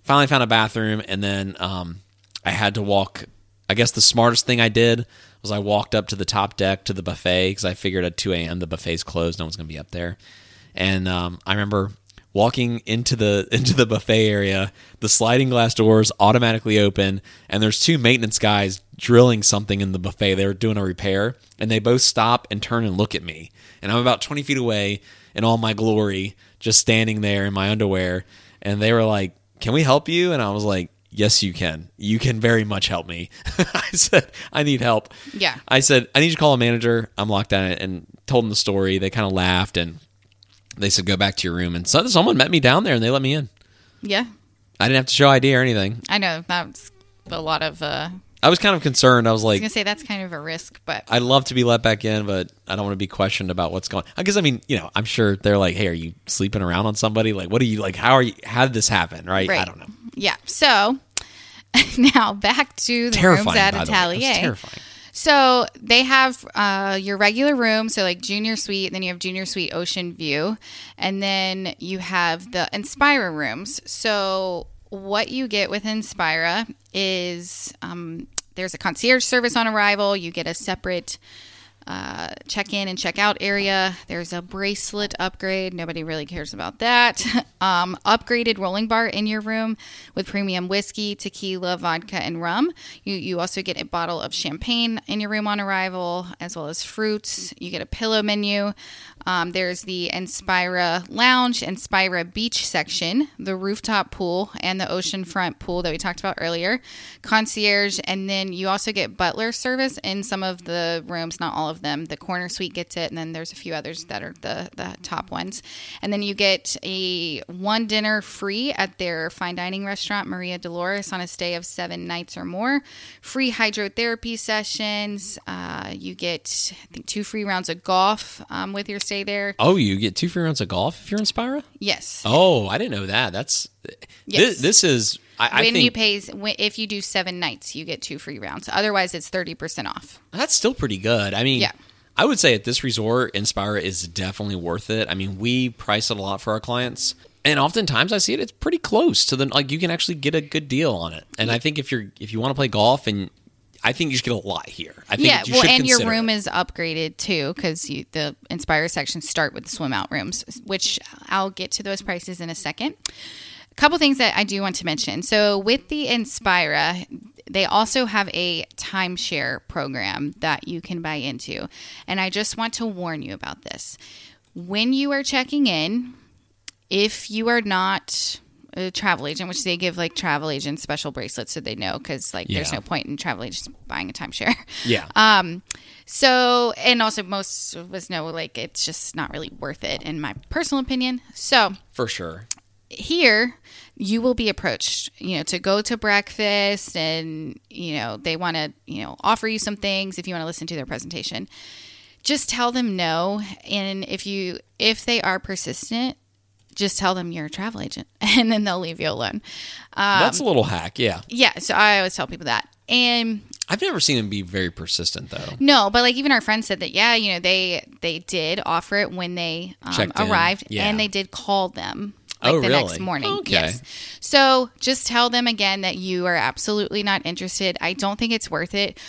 Finally found a bathroom, and then um, I had to walk. I guess the smartest thing I did was I walked up to the top deck to the buffet because I figured at 2 a.m. the buffet's closed. No one's to be up there. And um, I remember walking into the [laughs] into the buffet area the sliding glass doors automatically open and there's two maintenance guys drilling something in the buffet they were doing a repair and they both stop and turn and look at me and i'm about 20 feet away in all my glory just standing there in my underwear and they were like can we help you? And i was like yes you can. You can very much help me. [laughs] I said i need help. Yeah. i said i need you to call a manager. I'm locked out and told them the story. They kind of laughed and they said go back to your room. And so, someone met me down there and they let me in. Yeah, i didn't have to show id or anything. I know that's a lot of. uh i was kind of concerned i was like, I was gonna say that's kind of a risk, but i'd love to be let back in but i don't want to be questioned about what's going on. i guess i mean you know i'm sure they're like hey are you sleeping around on somebody like what are you like how are you how did this happen right, i don't know yeah. So [laughs] now back to the terrifying rooms at by the way. It was Atelier. terrifying So they have uh, your regular room, so like junior suite, then you have junior suite ocean view, and then you have the Inspira rooms. So what you get with Inspira is um, there's a concierge service on arrival. You get a separate uh, check in and check out area. There's a bracelet upgrade. Nobody really cares about that. [laughs] um, upgraded rolling bar in your room with premium whiskey, tequila, vodka, and rum. You, you also get a bottle of champagne in your room on arrival, as well as fruits. You get a pillow menu. Um, there's the Inspira Lounge, Inspira Beach section, the rooftop pool, and the oceanfront pool that we talked about earlier. Concierge, and then you also get butler service in some of the rooms, not all of them. The corner suite gets it, and then there's a few others that are the, the top ones. And then you get a one dinner free at their fine dining restaurant, Maria Dolores, on a stay of seven nights or more. Free hydrotherapy sessions. Uh, you get, I think, two free rounds of golf um, with your stay there. Oh, you get two free rounds of golf if you're Inspira? Yes. Oh, I didn't know that. That's Yes. this, this is I, I when think you pay, if you do seven nights, you get two free rounds. Otherwise, it's 30% off. that's still pretty good. I mean, Yeah. I would say at this resort, Inspira is definitely worth it. I mean, we price it a lot for our clients. And oftentimes I see it, it's pretty close to the like you can actually get a good deal on it. And I think if you're if you want to play golf and I think you should get a lot here. I think Yeah, you well, and your room it. is upgraded too because the Inspira sections start with the swim out rooms, which I'll get to those prices in a second. A couple things that I do want to mention. So with the Inspira, they also have a timeshare program that you can buy into, and I just want to warn you about this. When you are checking in, if you are not a travel agent, which they give like travel agents special bracelets so they know because like there's no point in travel agents buying a timeshare. [laughs] Yeah. Um, so, and also most of us know like it's just not really worth it in my personal opinion. So, for sure. Here you will be approached you know to go to breakfast and you know they want to you know offer you some things if you want to listen to their presentation just tell them no and if you if they are persistent just tell them you're a travel agent [laughs] and then they'll leave you alone um, That's a little hack, yeah. yeah so i always tell people that and I've never seen him be very persistent though. no, but like even our friends said that yeah, you know they they did offer it when they um, arrived, yeah. and they did call them like Oh, the really? next morning. Okay. Yes. So just tell them again that you are absolutely not interested. I don't think it's worth it.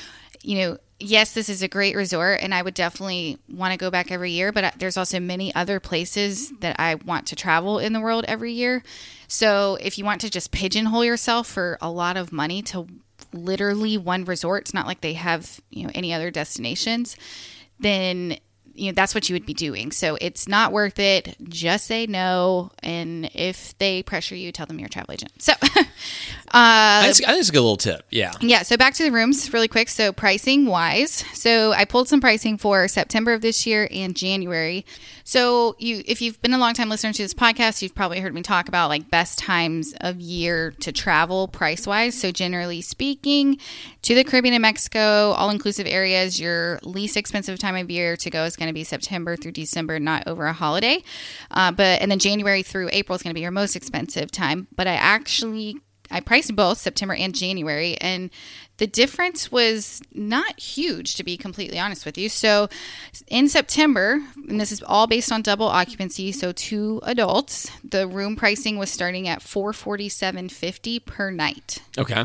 You know. Yes, this is a great resort, and I would definitely want to go back every year. But uh, there's also many other places that I want to travel in the world every year. So if you want to just pigeonhole yourself for a lot of money to literally one resort, it's not like they have you know any other destinations, then you know that's what you would be doing. So it's not worth it. Just say no, and if they pressure you, tell them you're a travel agent. So. [laughs] Uh, I, think, I think it's a good little tip. Yeah. Yeah, so back to the rooms really quick. So pricing wise, so I pulled some pricing for September of this year and January. So you if you've been a long time listener to this podcast, you've probably heard me talk about like best times of year to travel price wise. So generally speaking, to the Caribbean and Mexico, all inclusive areas, your least expensive time of year to go is going to be September through December, not over a holiday. Uh, but and then January through April is going to be your most expensive time. But I actually I priced both September and January, and the difference was not huge, to be completely honest with you. So, in September, and this is all based on double occupancy, so two adults, the room pricing was starting at four forty seven fifty per night. Okay.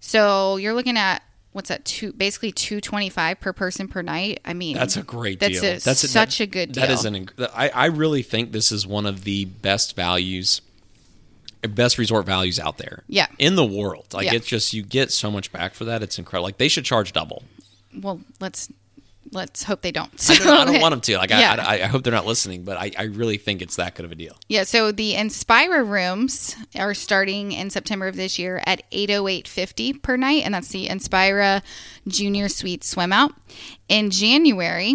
So you're looking at what's that? Two basically two twenty five per person per night. I mean, That's a great that's deal. A, that's such that- a good deal. That is an. I, I really think this is one of the best values, best resort values out there. Yeah. In the world, like Yeah. it's just you get so much back for that. It's incredible. Like they should charge double. well. Let's let's hope they don't. I don't, I don't [laughs] want them to. Like Yeah. I, I, I hope they're not listening, but I, I really think it's that good of a deal. Yeah, so the Inspira rooms are starting in September of this year at 808.50 per night and that's the Inspira Junior Suite swim out. In January,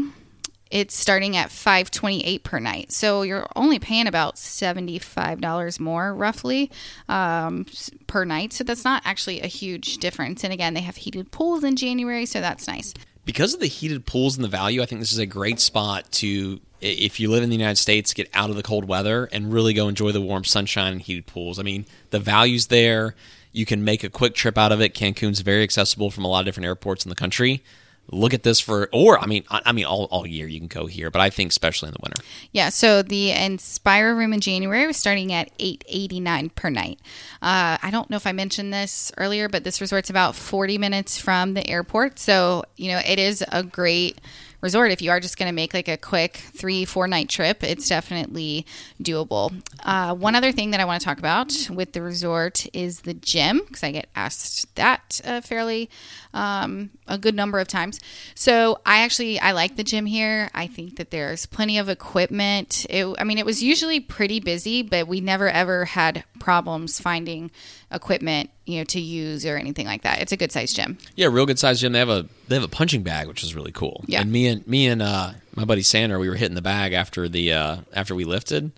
it's starting at 528 per night. So you're only paying about $75 more roughly um, per night. So that's not actually a huge difference. And again, they have heated pools in January, so that's nice. because of the heated pools and the value, I think this is a great spot to, if you live in the United States, get out of the cold weather and really go enjoy the warm sunshine and heated pools. I mean, the value's there. You can make a quick trip out of it. Cancun's very accessible from a lot of different airports in the country. Look at this for, or I mean, I, I mean, all, all year you can go here, but I think especially in the winter. Yeah, so the Inspira room in January was starting at eight eighty nine per night. Uh, I don't know if I mentioned this earlier, but this resort's about forty minutes from the airport, so you know it is a great resort, if you are just going to make like a quick three, four night trip, it's definitely doable. Uh, one other thing that I want to talk about with the resort is the gym, because I get asked that uh, fairly um, a good number of times. So I actually I like the gym here. I think that there's plenty of equipment. It, I mean, it was usually pretty busy, but we never ever had problems finding equipment, you know, to use or anything like that. It's a good sized gym. Yeah, real good sized gym. They have a they have a punching bag, which is really cool. Yeah. And me and me and uh, my buddy Sander, we were hitting the bag after the uh, after we lifted,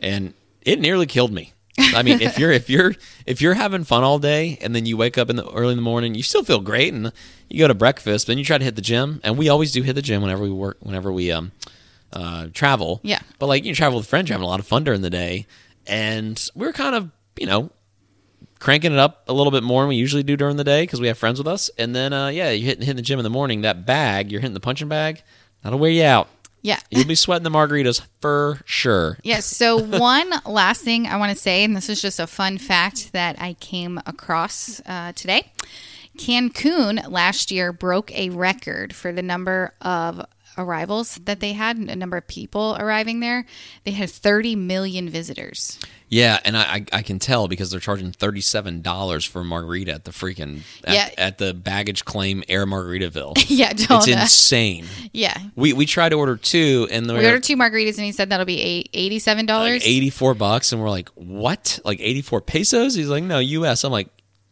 and it nearly killed me. I mean, if you're if you're if you're having fun all day and then you wake up in the early in the morning, you still feel great, and you go to breakfast, then you try to hit the gym, and we always do hit the gym whenever we work, whenever we um uh, travel. Yeah. But like you travel with friends, you're having a lot of fun during the day, and we're kind of you know cranking it up a little bit more than we usually do during the day because we have friends with us. And then, uh, yeah, you're hitting, hitting the gym in the morning. That bag, you're hitting the punching bag, that'll wear you out. Yeah. You'll be sweating the margaritas for sure. Yes. So, [laughs] one last thing I want to say, and this is just a fun fact that I came across uh, today Cancun last year broke a record for the number of arrivals that they had, a number of people arriving there. They had 30 million visitors. Yeah, and I, I, can tell because they're charging thirty seven dollars for a margarita at the freaking at, Yeah. at the baggage claim Air Margaritaville. [laughs] Yeah, it's uh, insane. yeah. We we tried to order two, and We ordered two margaritas, and he said that'll be eight, $87. like eighty four bucks, and we're like, what? Like eighty four pesos? He's like, no, U.S. I'm like,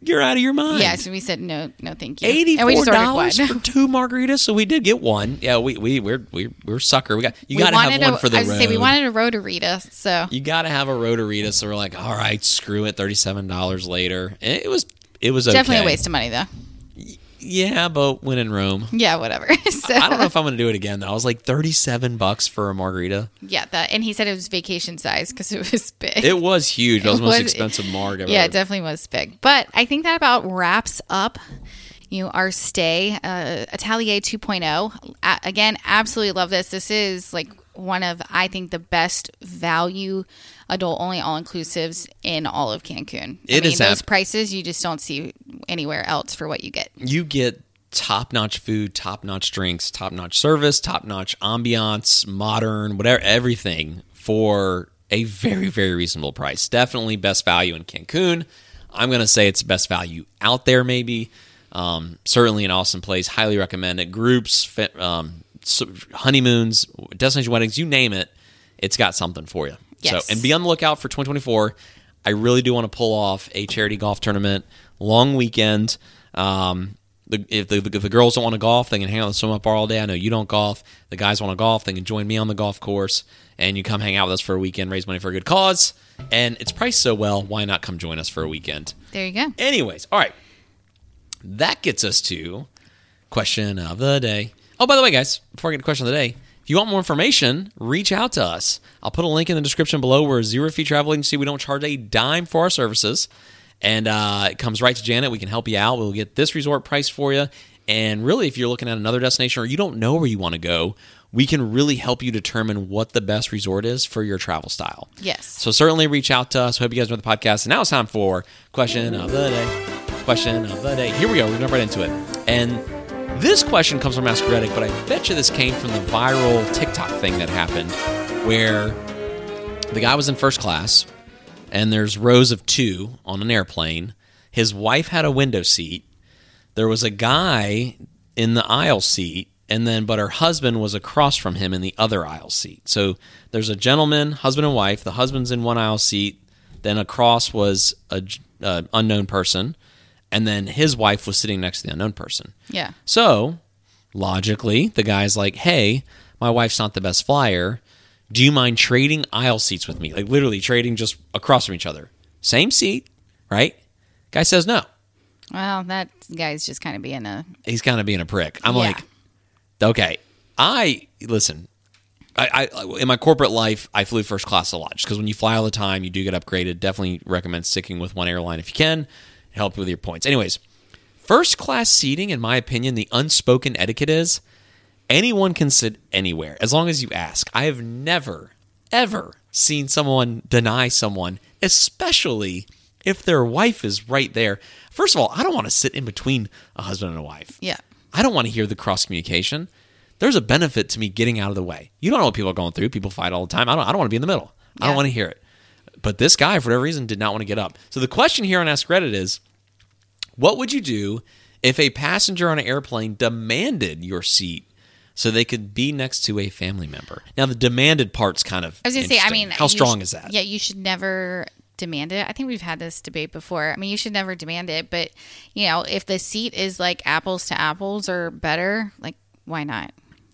you're out of your mind. yeah, so we said no, no, thank you. Eighty And we just ordered dollars for two margaritas, so we did get one. Yeah, we we we're we, we're sucker. We got you got to have one a- for the I was road. say we wanted a rotarita, so you got to have a rotarita. So we're like, all right, screw it. Thirty seven dollars later, and it was it was okay. definitely a waste of money though. Yeah, but when in Rome, Yeah, whatever. [laughs] so I don't know if I'm going to do it again. though. I was like thirty seven bucks for a margarita. yeah, that and he said it was vacation size because it was [laughs] big. It was huge. That was the most expensive marg [laughs] ever. yeah, it definitely was big. But I think that about wraps up. You know, our stay, uh, Atelier 2.0. A- again, absolutely love this. This is like one of, I think, the best value adult only all inclusives in all of Cancun. It I mean, is those ab- prices you just don't see anywhere else for what you get. you get top notch food, top notch drinks, top notch service, top notch ambiance, modern, whatever, everything for a very, very reasonable price. Definitely best value in Cancun. I'm going to say it's best value out there, maybe. Um, certainly an awesome place. Highly recommend it. Groups, um, honeymoons, destination weddings, you name it, it's got something for you. Yes. So, and be on the lookout for 2024. I really do want to pull off a charity golf tournament, long weekend. Um, the, if, the, if the girls don't want to golf, they can hang out the swim up bar all day. I know you don't golf. The guys want to golf, they can join me on the golf course, and you come hang out with us for a weekend, raise money for a good cause. And it's priced so well, why not come join us for a weekend? There you go. Anyways, all right. That gets us to question of the day. Oh, by the way, guys, before I get to question of the day, if you want more information, reach out to us. I'll put a link in the description below. We're a zero fee travel agency. We don't charge a dime for our services. And uh, it comes right to Janet. We can help you out. We'll get this resort price for you. And really, if you're looking at another destination or you don't know where you want to go, we can really help you determine what the best resort is for your travel style. Yes. So certainly reach out to us. Hope you guys enjoy the podcast. And now it's time for question of the day. Question of the day. Here we go. We're gonna jump right into it. And this question comes from Ask Reddit, but I bet you this came from the viral TikTok thing that happened, where the guy was in first class, and there's rows of two on an airplane. His wife had a window seat. There was a guy in the aisle seat, and then but her husband was across from him in the other aisle seat. So there's a gentleman, husband and wife. The husband's in one aisle seat. Then across was a uh, unknown person, and then his wife was sitting next to the unknown person. Yeah. So, logically, the guy's like, "Hey, my wife's not the best flyer. Do you mind trading aisle seats with me? Like literally trading just across from each other. Same seat, right?" Guy says no. Well, that guy's just kind of being a. He's kind of being a prick. I'm Yeah. like, okay, I listen. I, I in my corporate life, I flew first class a lot just because when you fly all the time, you do get upgraded. Definitely recommend sticking with one airline if you can. Help with your points. Anyways, first class seating, in my opinion, the unspoken etiquette is anyone can sit anywhere as long as you ask. I have never, ever seen someone deny someone, especially if their wife is right there. First of all, I don't want to sit in between a husband and a wife. Yeah. I don't want to hear the cross communication. there's a benefit to me getting out of the way. You don't know what people are going through. People fight all the time. I don't I don't want to be in the middle. I don't want to hear it. But this guy, for whatever reason, did not want to get up. So the question here on Ask Reddit is what would you do if a passenger on an airplane demanded your seat so they could be next to a family member? Now, the demanded part's kind of. I was gonna say, I mean, how strong sh- is that? Yeah, you should never demand it. I think we've had this debate before. I mean, you should never demand it, but you know, if the seat is like apples to apples or better, like why not?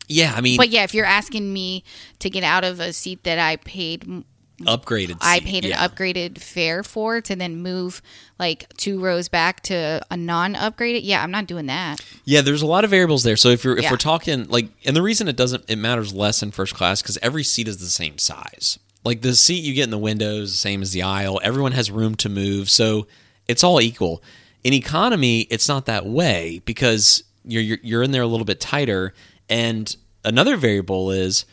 Yeah, I mean, But yeah, if you're asking me to get out of a seat that I paid upgraded. I seat, paid an upgraded fare for to then move like two rows back to a non-upgraded. Yeah, I'm not doing that. Yeah, there's a lot of variables there. So if you're if Yeah. we're talking like, and the reason it doesn't it matters less in first class because every seat is the same size. Like the seat you get in the window is the same as the aisle. Everyone has room to move, so it's all equal. In economy, it's not that way because you're you're, you're in there a little bit tighter. And another variable is,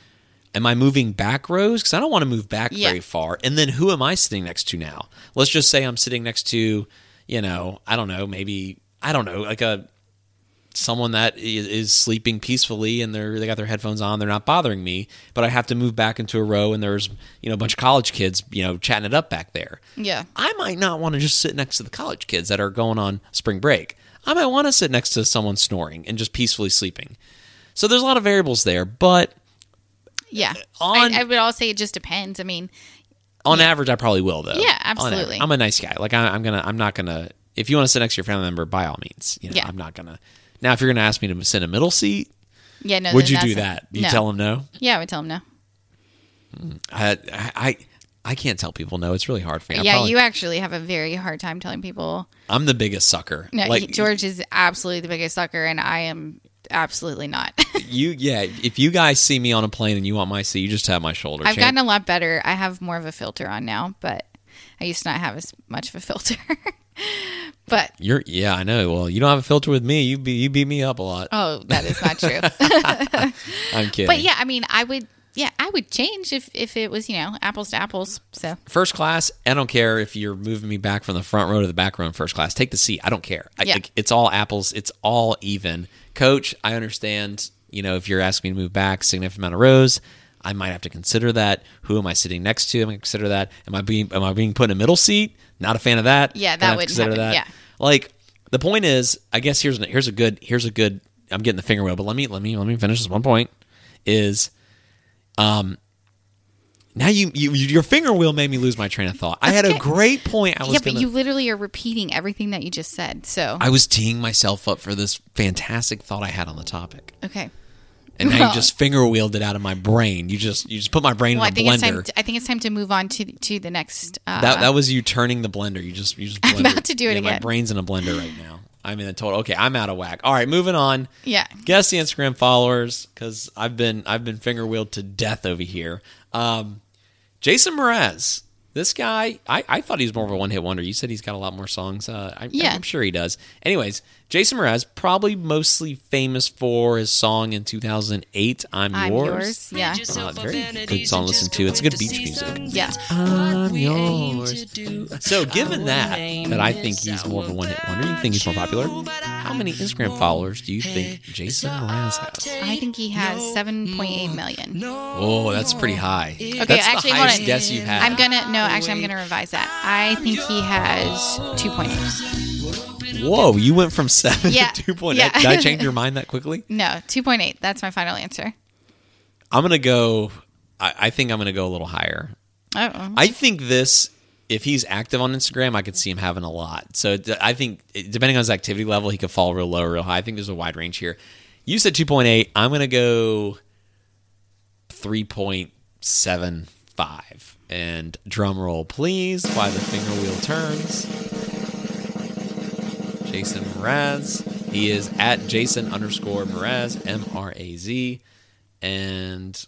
am I moving back rows? Because I don't want to move back Yeah. very far. And then who am I sitting next to now? Let's just say I'm sitting next to, you know, I don't know, maybe I don't know, like a someone that is, is sleeping peacefully and they're they got their headphones on, they're not bothering me, but I have to move back into a row and there's you know a bunch of college kids you know chatting it up back there. Yeah. I might not want to just sit next to the college kids that are going on spring break. I might want to sit next to someone snoring and just peacefully sleeping. So there's a lot of variables there, but Yeah. On- I, I would all say it just depends. I mean, on average, I probably will though. Yeah, absolutely. I'm a nice guy. Like I, I'm gonna, I'm not gonna. If you want to sit next to your family member, by all means. You know, Yeah. I'm not gonna. Now, if you're gonna ask me to sit in a middle seat, yeah, no. would you do that? You no. tell them no. Yeah, I would tell them no. Hmm. I, I, I can't tell people no. It's really hard for me. I yeah, probably- you actually have a very hard time telling people. I'm the biggest sucker. No, like George is absolutely the biggest sucker, and I am absolutely not. [laughs] you, yeah. If you guys see me on a plane and you want my seat, you just have my shoulder. I've Champ- gotten a lot better. I have more of a filter on now, but I used to not have as much of a filter. [laughs] but You're, yeah, I know. Well, you don't have a filter with me. You, be, you beat me up a lot. oh, that is not true. [laughs] I'm kidding. but yeah, I mean, I would. Yeah, I would change if if it was you know apples to apples. So first class, I don't care if you're moving me back from the front row to the back row in first class. Take the seat. I don't care. I, Yeah. it's all apples. It's all even. Coach, I understand. You know, if you're asking me to move back a significant amount of rows, I might have to consider that. Who am I sitting next to? Am I gonna consider that? Am I being am I being put in a middle seat? Not a fan of that. Yeah, that wouldn't consider happen. that. Yeah. Like the point is, I guess here's here's a good here's a good. I'm getting the finger wheel, but let me let me let me finish this one point. Is um now you, you your finger wheel made me lose my train of thought. I had a great point. I was yeah, gonna, but you literally are repeating everything that you just said. So I was teeing myself up for this fantastic thought I had on the topic, okay. and now you [laughs] just finger wheeled it out of my brain. You just you just put my brain Well, in a think it's time. blender. To, I think it's time to move on to to the next. Uh, that that was you turning the blender. You just you just [laughs] I'm about to do it yeah, My brain's in a blender right now. I'm in a total. Okay, I'm out of whack. All right, moving on. yeah. Guess the Instagram followers because I've been I've been finger wheeled to death over here. Um, Jason Mraz, this guy, I, I thought he was more of a one hit wonder. You said he's got a lot more songs. Uh, I, Yeah. I'm sure he does. Anyways, Jason Mraz, probably mostly famous for his song in 2008, "I'm, I'm Yours." yours. Yeah. Uh, very good song to listen to. It's a good beach music. Yeah. I'm yours. So, given that, that I think he's more of a one hit wonder, you think he's more popular? How many Instagram followers do you think Jason Mraz has? I think he has 7.8 million. Oh, that's pretty high. Okay, that's actually, the hold highest on. guess you've had. I'm gonna no, actually, I'm gonna revise that. I think he has 2.8. Whoa, you went from seven Yeah, to two point yeah. Did I [laughs] change your mind that quickly? No, 2.8. That's my final answer. I'm gonna go. I, I think I'm gonna go a little higher. Oh, I think this. If he's active on Instagram, I could see him having a lot. So I think, depending on his activity level, he could fall real low or real high. I think there's a wide range here. You said 2.8. I'm going to go 3.75. And drum roll, please, while the finger wheel turns. Jason Mraz. He is at Jason underscore Mraz, M R A Z. And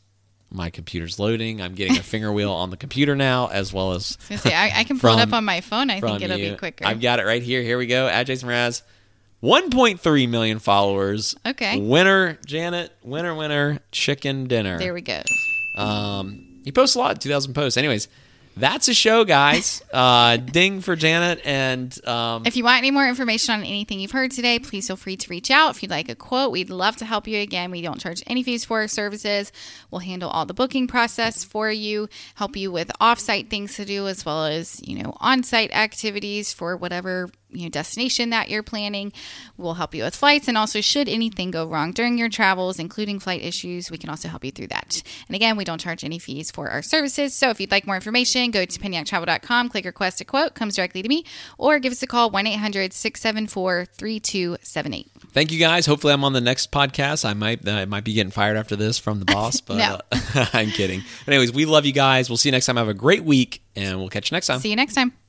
my computer's loading. I'm getting a finger wheel on the computer now, as well as I say I, I can [laughs] pull it up on my phone. I think it'll you. be quicker. I've got it right here. Here we go. At Jason Mraz. 1.3 million followers. Okay. Winner, Janet. Winner, winner. Chicken dinner. there we go. Um, he posts a lot, 2,000 posts. Anyways, that's a show, guys. [laughs] Uh, ding for Janet. And um, If you want any more information on anything you've heard today, please feel free to reach out. If you'd like a quote, we'd love to help you. Again, we don't charge any fees for our services. We'll handle all the booking process for you, help you with offsite things to do, as well as you know on-site activities for whatever you know destination that you're planning. We'll help you with flights, and also should anything go wrong during your travels, including flight issues, we can also help you through that. And again, we don't charge any fees for our services. So if you'd like more information, go to pennyactravel.com, click request a quote, comes directly to me, or give us a call 1 800 674 3278. thank you guys. Hopefully, I'm on the next podcast. I might I might be getting fired after this from the boss, [laughs] but No. uh, [laughs] I'm kidding. Anyways, we love you guys. We'll see you next time. Have a great week, and we'll catch you next time. See you next time.